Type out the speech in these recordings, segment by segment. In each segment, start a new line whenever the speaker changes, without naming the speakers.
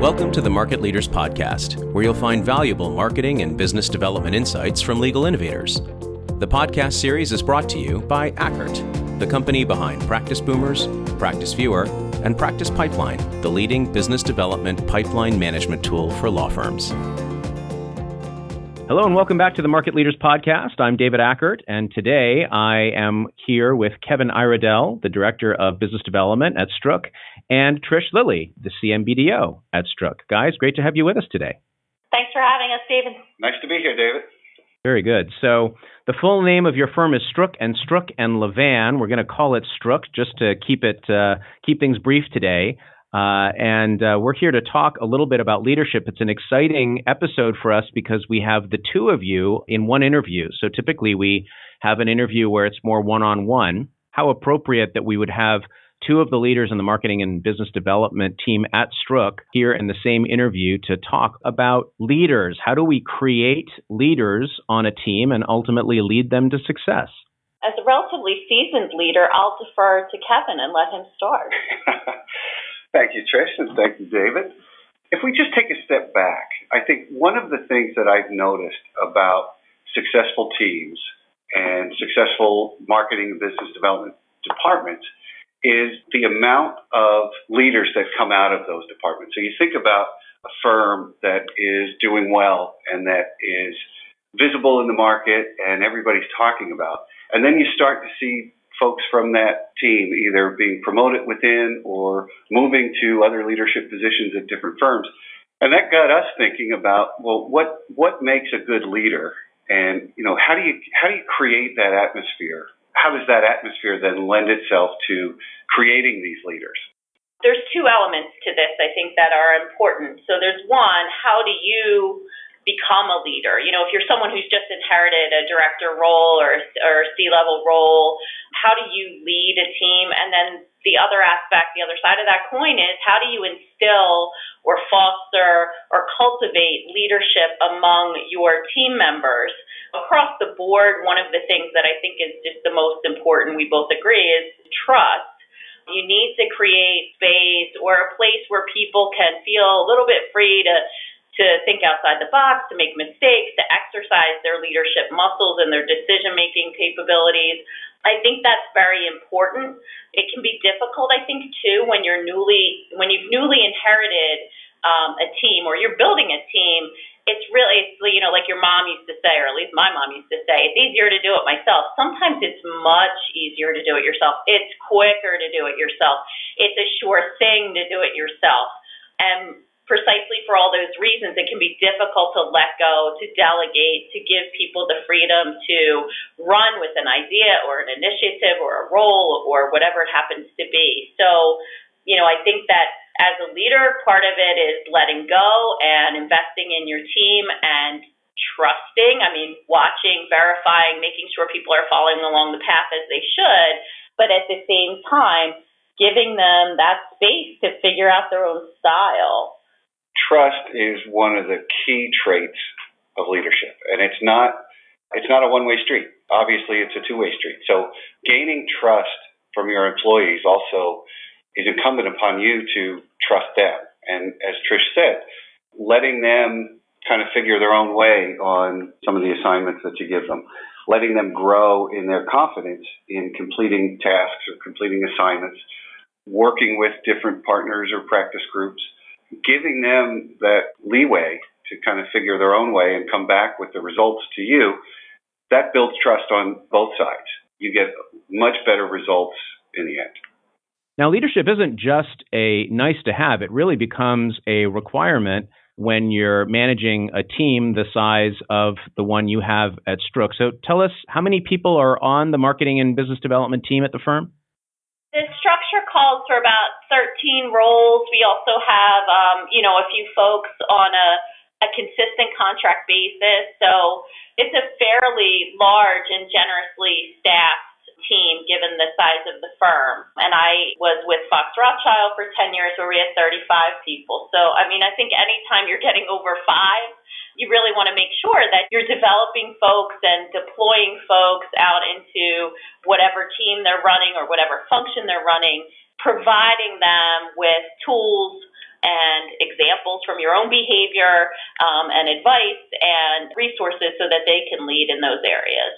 Welcome to the Market Leaders Podcast, where you'll find valuable marketing and business development insights from legal innovators. The podcast series is brought to you by Ackert, the company behind Practice Boomers, Practice Viewer, and Practice Pipeline, the leading business development pipeline management tool for law firms. Hello and welcome back to the Market Leaders Podcast. I'm David Ackert, and today I am here with Kevin Iredell, the Director of Business Development at Stroock, and Trish Lilley, the CMBDO at Stroock. Guys, great to have you with us today.
Thanks for having us, David.
Nice to be here, David.
Very good. So, the full name of your firm is Stroock and Stroock and Lavan. We're going to call it Stroock just to keep it uh, keep things brief today. Uh, and uh, we're here to talk a little bit about leadership. It's an exciting episode for us because we have the two of you in one interview. So typically we have an interview where it's more one on one. How appropriate that we would have two of the leaders in the marketing and business development team at Stroock here in the same interview to talk about leaders. How do we create leaders on a team and ultimately lead them to success?
As a relatively seasoned leader, I'll defer to Kevin and let him start.
Thank you, Trish, and thank you, David. If we just take a step back, I think one of the things that I've noticed about successful teams and successful marketing and business development departments is the amount of leaders that come out of those departments. So you think about a firm that is doing well and that is visible in the market and everybody's talking about. And then you start to see folks from that team either being promoted within or moving to other leadership positions at different firms. And that got us thinking about, well, what, what makes a good leader? And, you know, how do you, how do you create that atmosphere? How does that atmosphere then lend itself to creating these leaders?
There's two elements to this, I think, that are important. So there's one, how do you become a leader. You know, if you're someone who's just inherited a director role or or C level role, how do you lead a team? And then the other aspect, the other side of that coin is how do you instill or foster or cultivate leadership among your team members? Across the board, one of the things that I think is just the most important, we both agree, is trust. You need to create space or a place where people can feel a little bit free to to think outside the box, to make mistakes, to exercise their leadership muscles and their decision making capabilities. I think that's very important. It can be difficult, I think, too, when you're newly when you've newly inherited um, a team or you're building a team. It's really, it's, you know, like your mom used to say, or at least my mom used to say, it's easier to do it myself. Sometimes it's much easier to do it yourself. It's quicker to do it yourself. It's a sure thing to do it yourself. And precisely for all those reasons, it can be difficult to let go, to delegate, to give people the freedom to run with an idea or an initiative or a role or whatever it happens to be. So, you know, I think that as a leader, part of it is letting go and investing in your team and trusting. I mean, watching, verifying, making sure people are following along the path as they should, but at the same time, giving them that space to figure out their own style
trust is one of the key traits of leadership, and it's not it's not a one way street. Obviously, it's a two way street. So, gaining trust from your employees also is incumbent upon you to trust them. And as Trish said, letting them kind of figure their own way on some of the assignments that you give them, letting them grow in their confidence in completing tasks or completing assignments, working with different partners or practice groups giving them that leeway to kind of figure their own way and come back with the results to you, that builds trust on both sides. You get much better results in the end.
Now, leadership isn't just a nice to have, it really becomes a requirement when you're managing a team the size of the one you have at Stroock. So tell us how many people are on the marketing and business development team at the firm?
The structure calls for about 13 roles. We also have, um, you know, a few folks on a, a consistent contract basis. So it's a fairly large and generously staffed team given the size of the firm. And I was with Fox Rothschild for 10 years where we had 35 people. So, I mean, I think anytime you're getting over five, you really want to make sure that you're developing folks and deploying folks out into whatever team they're running or whatever function they're running, providing them with tools and examples from your own behavior um, and advice and resources so that they can lead in those areas.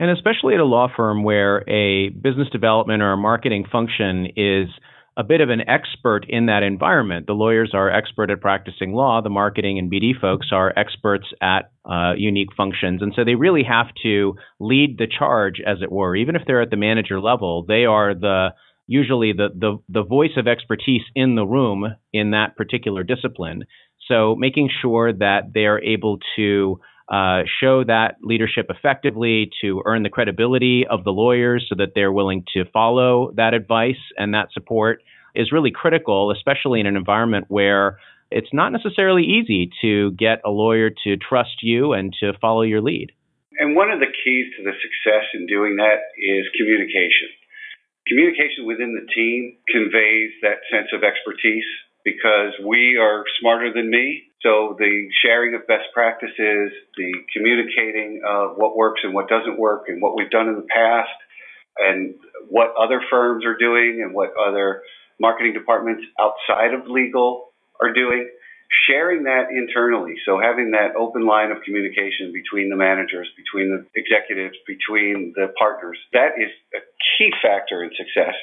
And especially at a law firm where a business development or a marketing function is a bit of an expert in that environment. The lawyers are expert at practicing law. The marketing and BD folks are experts at uh, unique functions. And so they really have to lead the charge, as it were. Even if they're at the manager level, they are the usually the, the, the voice of expertise in the room in that particular discipline. So making sure that they are able to uh, show that leadership effectively to earn the credibility of the lawyers so that they're willing to follow that advice and that support is really critical, especially in an environment where it's not necessarily easy to get a lawyer to trust you and to follow your lead.
And one of the keys to the success in doing that is communication. Communication within the team conveys that sense of expertise because we are smarter than me. So the sharing of best practices, the communicating of what works and what doesn't work and what we've done in the past and what other firms are doing and what other marketing departments outside of legal are doing, sharing that internally. So having that open line of communication between the managers, between the executives, between the partners, that is a key factor in success.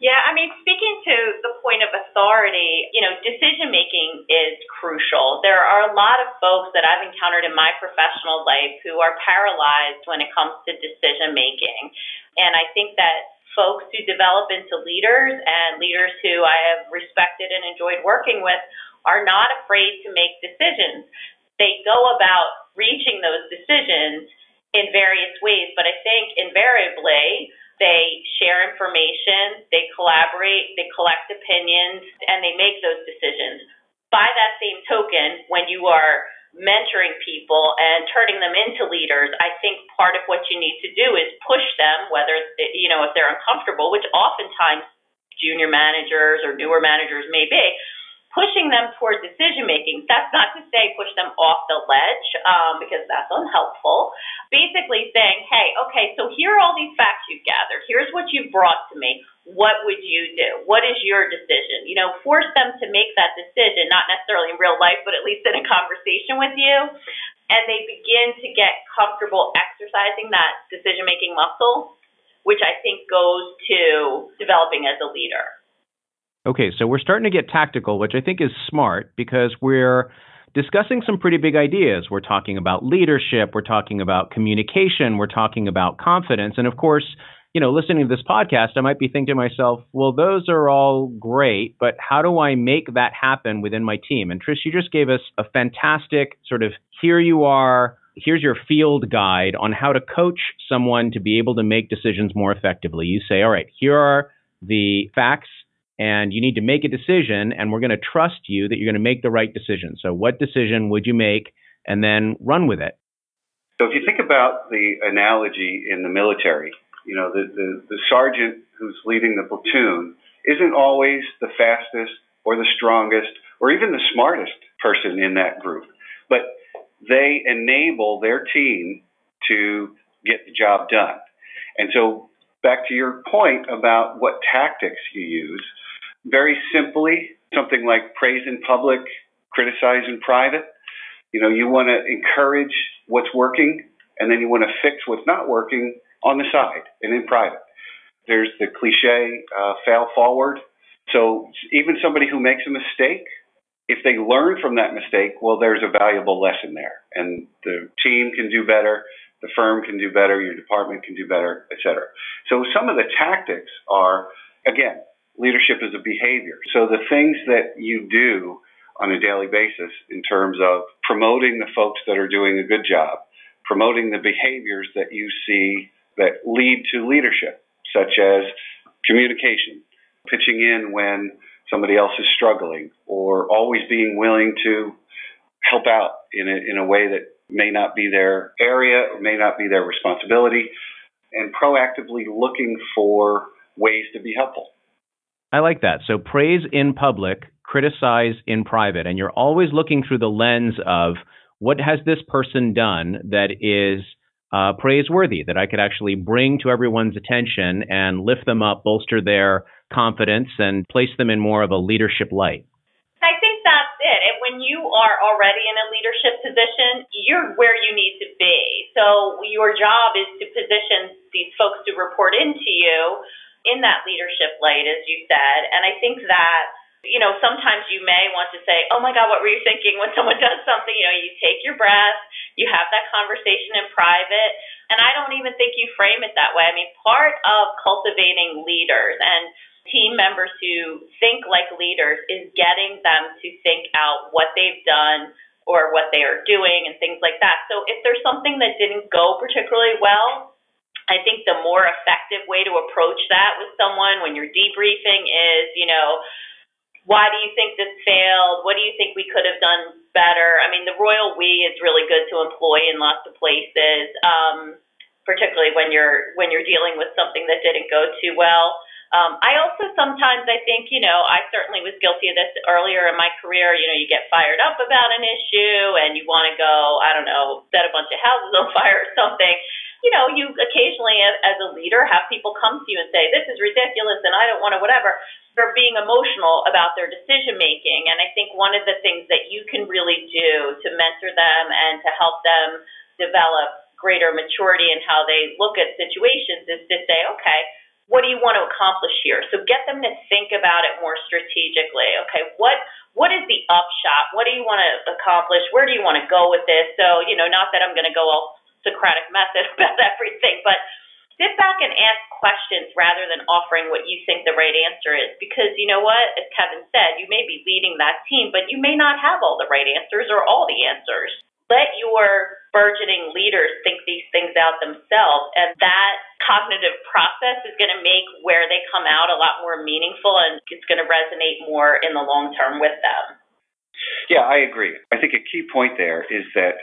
Yeah, I mean, speaking to the point of authority, you know, decision making is crucial. There are a lot of folks that I've encountered in my professional life who are paralyzed when it comes to decision making. And I think that folks who develop into leaders and leaders who I have respected and enjoyed working with are not afraid to make decisions. They go about reaching those decisions in various ways, but I think invariably, they share information, they collaborate, they collect opinions, and they make those decisions. By that same token, when you are mentoring people and turning them into leaders, I think part of what you need to do is push them, whether you know if they're uncomfortable, which oftentimes junior managers or newer managers may be, pushing them toward decision making. That's not to say push them off the ledge, um, because that's unhelpful. Basically saying, hey, okay, so here are all these facts you've gathered. Here's what you've brought to me. What would you do? What is your decision? You know, force them to make that decision, not necessarily in real life, but at least in a conversation with you. And they begin to get comfortable exercising that decision making muscle, which I think goes to developing as a leader.
Okay, so we're starting to get tactical, which I think is smart because we're discussing some pretty big ideas. We're talking about leadership, we're talking about communication, we're talking about confidence. And of course, you know, listening to this podcast, I might be thinking to myself, well, those are all great, but how do I make that happen within my team? And Trish, you just gave us a fantastic sort of here you are, here's your field guide on how to coach someone to be able to make decisions more effectively. You say, all right, here are the facts and you need to make a decision and we're going to trust you that you're going to make the right decision. So what decision would you make and then run with it?
So if you think about the analogy in the military, you know, the, the, the sergeant who's leading the platoon isn't always the fastest or the strongest or even the smartest person in that group, but they enable their team to get the job done. And so back to your point about what tactics you use, very simply, something like praise in public, criticize in private. You know, you want to encourage what's working, and then you want to fix what's not working on the side and in private. There's the cliche uh, fail forward. So even somebody who makes a mistake, if they learn from that mistake, well, there's a valuable lesson there, and the team can do better, the firm can do better, your department can do better, et cetera. So some of the tactics are, again, leadership is a behavior. So the things that you do on a daily basis in terms of promoting the folks that are doing a good job, promoting the behaviors that you see that lead to leadership, such as communication, pitching in when somebody else is struggling, or always being willing to help out in a, in a way that may not be their area or may not be their responsibility, and proactively looking for ways to be helpful.
I like that. So praise in public, criticize in private. And you're always looking through the lens of what has this person done that is uh, praiseworthy, that I could actually bring to everyone's attention and lift them up, bolster their confidence, and place them in more of a leadership light.
I think that's it. And when you are already in a leadership position, you're where you need to be. So your job is to position these folks to report into you in that leadership light, as you said. And I think that you know, sometimes you may want to say, Oh my God, what were you thinking when someone does something? You know, you take your breath, you have that conversation in private. And I don't even think you frame it that way. I mean, part of cultivating leaders and team members who think like leaders is getting them to think out what they've done or what they are doing and things like that. So if there's something that didn't go particularly well, I think the more effective way to approach that with someone when you're debriefing is, you know, why do you think this failed? What do you think we could have done better? I mean, the royal we is really good to employ in lots of places, um, particularly when you're when you're dealing with something that didn't go too well. Um, I also sometimes I think, you know, I certainly was guilty of this earlier in my career. You know, you get fired up about an issue and you want to go, I don't know, set a bunch of houses on fire or something you know, you occasionally, as a leader, have people come to you and say, "This is ridiculous," and I don't want to, whatever. They're being emotional about their decision making, and I think one of the things that you can really do to mentor them and to help them develop greater maturity in how they look at situations is to say, "Okay." What do you want to accomplish here? So get them to think about it more strategically. Okay, what what is the upshot? What do you want to accomplish? Where do you want to go with this? So, you know, not that I'm going to go all Socratic method about everything, but sit back and ask questions rather than offering what you think the right answer is. Because you know what, as Kevin said, you may be leading that team, but you may not have all the right answers or all the answers. Let your burgeoning leaders think these things out themselves, and that cognitive process is going to make where they come out a lot more meaningful and it's going to resonate more in the long term with them.
Yeah, I agree. I think a key point there is that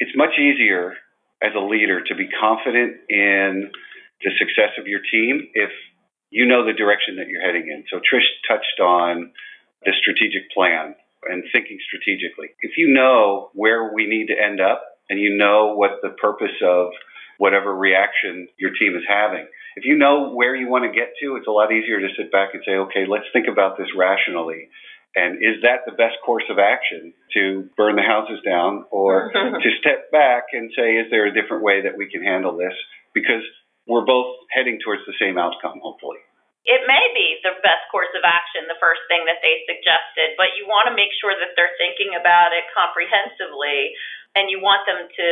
it's much easier as a leader to be confident in the success of your team if you know the direction that you're heading in. So Trish touched on the strategic plan and thinking strategically. If you know where we need to end up and you know what the purpose of whatever reaction your team is having, if you know where you want to get to, it's a lot easier to sit back and say, okay, let's think about this rationally and is that the best course of action to burn the houses down or to step back and say, is there a different way that we can handle this? Because we're both heading towards the same outcome, hopefully.
It may be the best course of action, the first thing that they suggested, but you want to make sure that they're thinking about it comprehensively and you want them to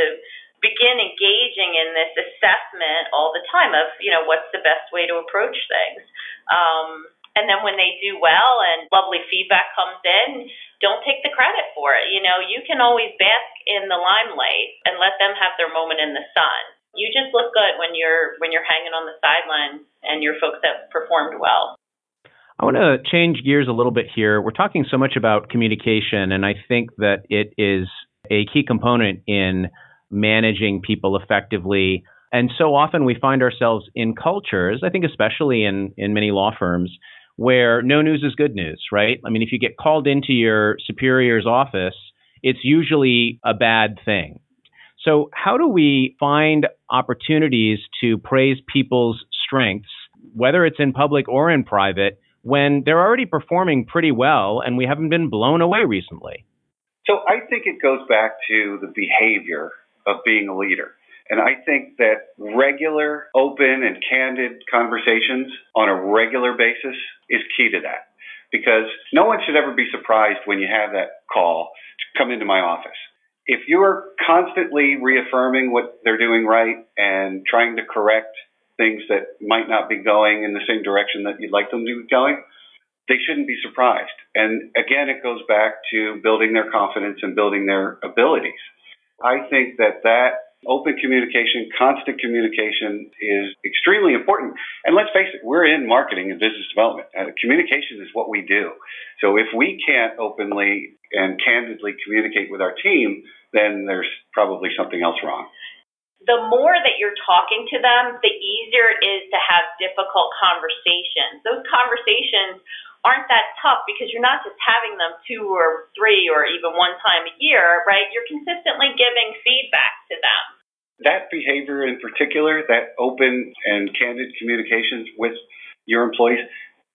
begin engaging in this assessment all the time of, you know, what's the best way to approach things. Um, and then when they do well and lovely feedback comes in, don't take the credit for it. You know, you can always bask in the limelight and let them have their moment in the sun. You just look good when you're when you're hanging on the sideline and your folks have performed well.
I want to change gears a little bit here. We're talking so much about communication, and I think that it is a key component in managing people effectively. And so often we find ourselves in cultures, I think especially in, in many law firms, where no news is good news, right? I mean, if you get called into your superior's office, it's usually a bad thing. So, how do we find opportunities to praise people's strengths, whether it's in public or in private, when they're already performing pretty well and we haven't been blown away recently?
So, I think it goes back to the behavior of being a leader. And I think that regular, open, and candid conversations on a regular basis is key to that. Because no one should ever be surprised when you have that call to come into my office. If you're constantly reaffirming what they're doing right and trying to correct things that might not be going in the same direction that you'd like them to be going, they shouldn't be surprised. And again, it goes back to building their confidence and building their abilities. I think that that Open communication, constant communication is extremely important. And let's face it, we're in marketing and business development. Uh, communication is what we do. So if we can't openly and candidly communicate with our team, then there's probably something else wrong.
The more that you're talking to them, the easier it is to have difficult conversations. Those conversations aren't that tough because you're not just having them two or three or even one time a year, right? You're consistently giving feedback to them.
That behavior in particular, that open and candid communications with your employees,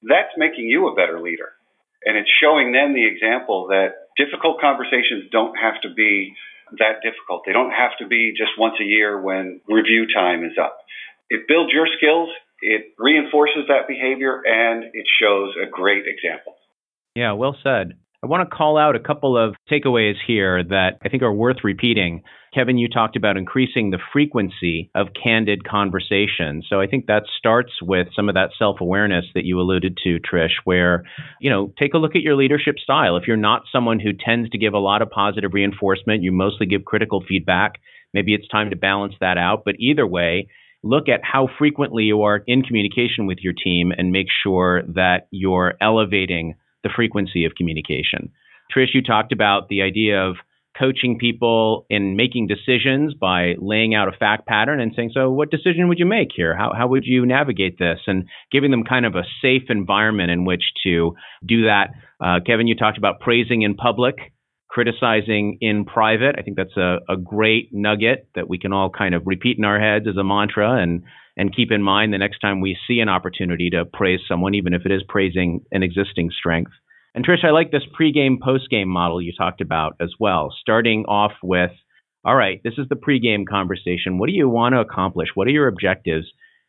that's making you a better leader. And it's showing them the example that difficult conversations don't have to be that difficult. They don't have to be just once a year when review time is up. It builds your skills, it reinforces that behavior, and it shows a great example.
Yeah, well said. I want to call out a couple of takeaways here that I think are worth repeating. Kevin, you talked about increasing the frequency of candid conversation. So I think that starts with some of that self awareness that you alluded to, Trish, where, you know, take a look at your leadership style. If you're not someone who tends to give a lot of positive reinforcement, you mostly give critical feedback, maybe it's time to balance that out. But either way, look at how frequently you are in communication with your team and make sure that you're elevating the frequency of communication. Trish, you talked about the idea of coaching people in making decisions by laying out a fact pattern and saying, so what decision would you make here? How, how would you navigate this? And giving them kind of a safe environment in which to do that. Uh, Kevin, you talked about praising in public, criticizing in private. I think that's a, a great nugget that we can all kind of repeat in our heads as a mantra and and keep in mind the next time we see an opportunity to praise someone, even if it is praising an existing strength. And Trish, I like this pregame, postgame model you talked about as well, starting off with, all right, this is the pregame conversation. What do you want to accomplish? What are your objectives?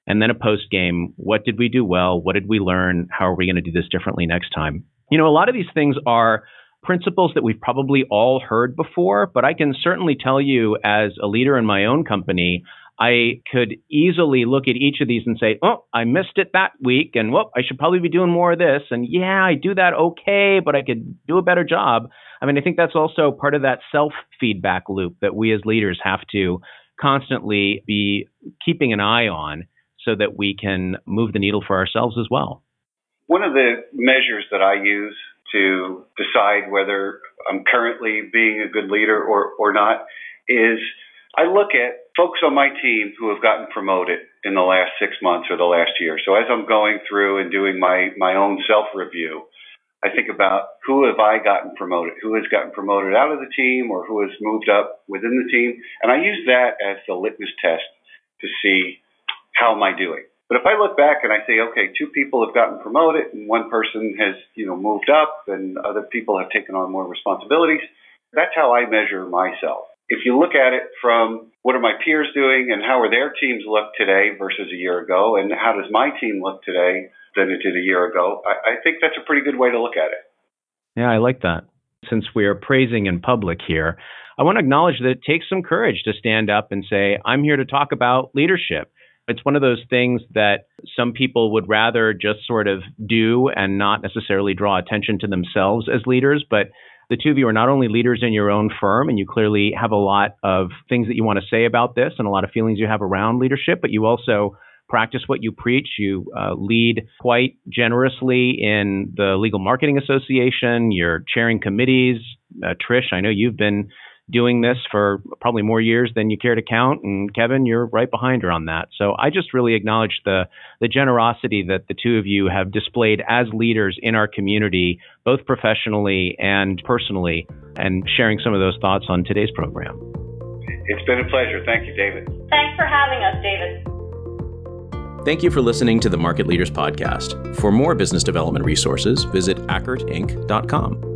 And then a postgame, what did we do well? What did we learn? How are we going to do this differently next time? You know, a lot of these things are principles that we've probably all heard before, but I can certainly tell you as a leader in my own company, I could easily look at each of these and say, oh, I missed it that week, and whoop, I should probably be doing more of this. And yeah, I do that okay, but I could do a better job. I mean, I think that's also part of that self feedback loop that we as leaders have to constantly be keeping an eye on so that we can move the needle for ourselves as well.
One of the measures that I use to decide whether I'm currently being a good leader or, or not is I look at folks on my team who have gotten promoted in the last six months or the last year. So as I'm going through and doing my, my own self review, I think about who have I gotten promoted, who has gotten promoted out of the team or who has moved up within the team. And I use that as the litmus test to see how am I doing. But if I look back and I say, okay, two people have gotten promoted and one person has, you know, moved up and other people have taken on more responsibilities, that's how I measure myself if you look at it from what are my peers doing and how are their teams look today versus a year ago, and how does my team look today than it did a year ago, I, I think that's a pretty good way to look at it.
Yeah, I like that. Since we are praising in public here, I want to acknowledge that it takes some courage to stand up and say, I'm here to talk about leadership. It's one of those things that some people would rather just sort of do and not necessarily draw attention to themselves as leaders. But the two of you are not only leaders in your own firm, and you clearly have a lot of things that you want to say about this and a lot of feelings you have around leadership, but you also practice what you preach. You uh, lead quite generously in the Legal Marketing Association. You're chairing committees. Uh, Trish, I know you've been doing this for probably more years than you care to count. And Kevin, you're right behind her on that. So I just really acknowledge the the generosity that the two of you have displayed as leaders in our community, both professionally and personally, and sharing some of those thoughts on today's program.
It's been a pleasure. Thank you, David.
Thanks for having us, David.
Thank you for listening to the Market Leaders Podcast. For more business development resources, visit ackertinc.com.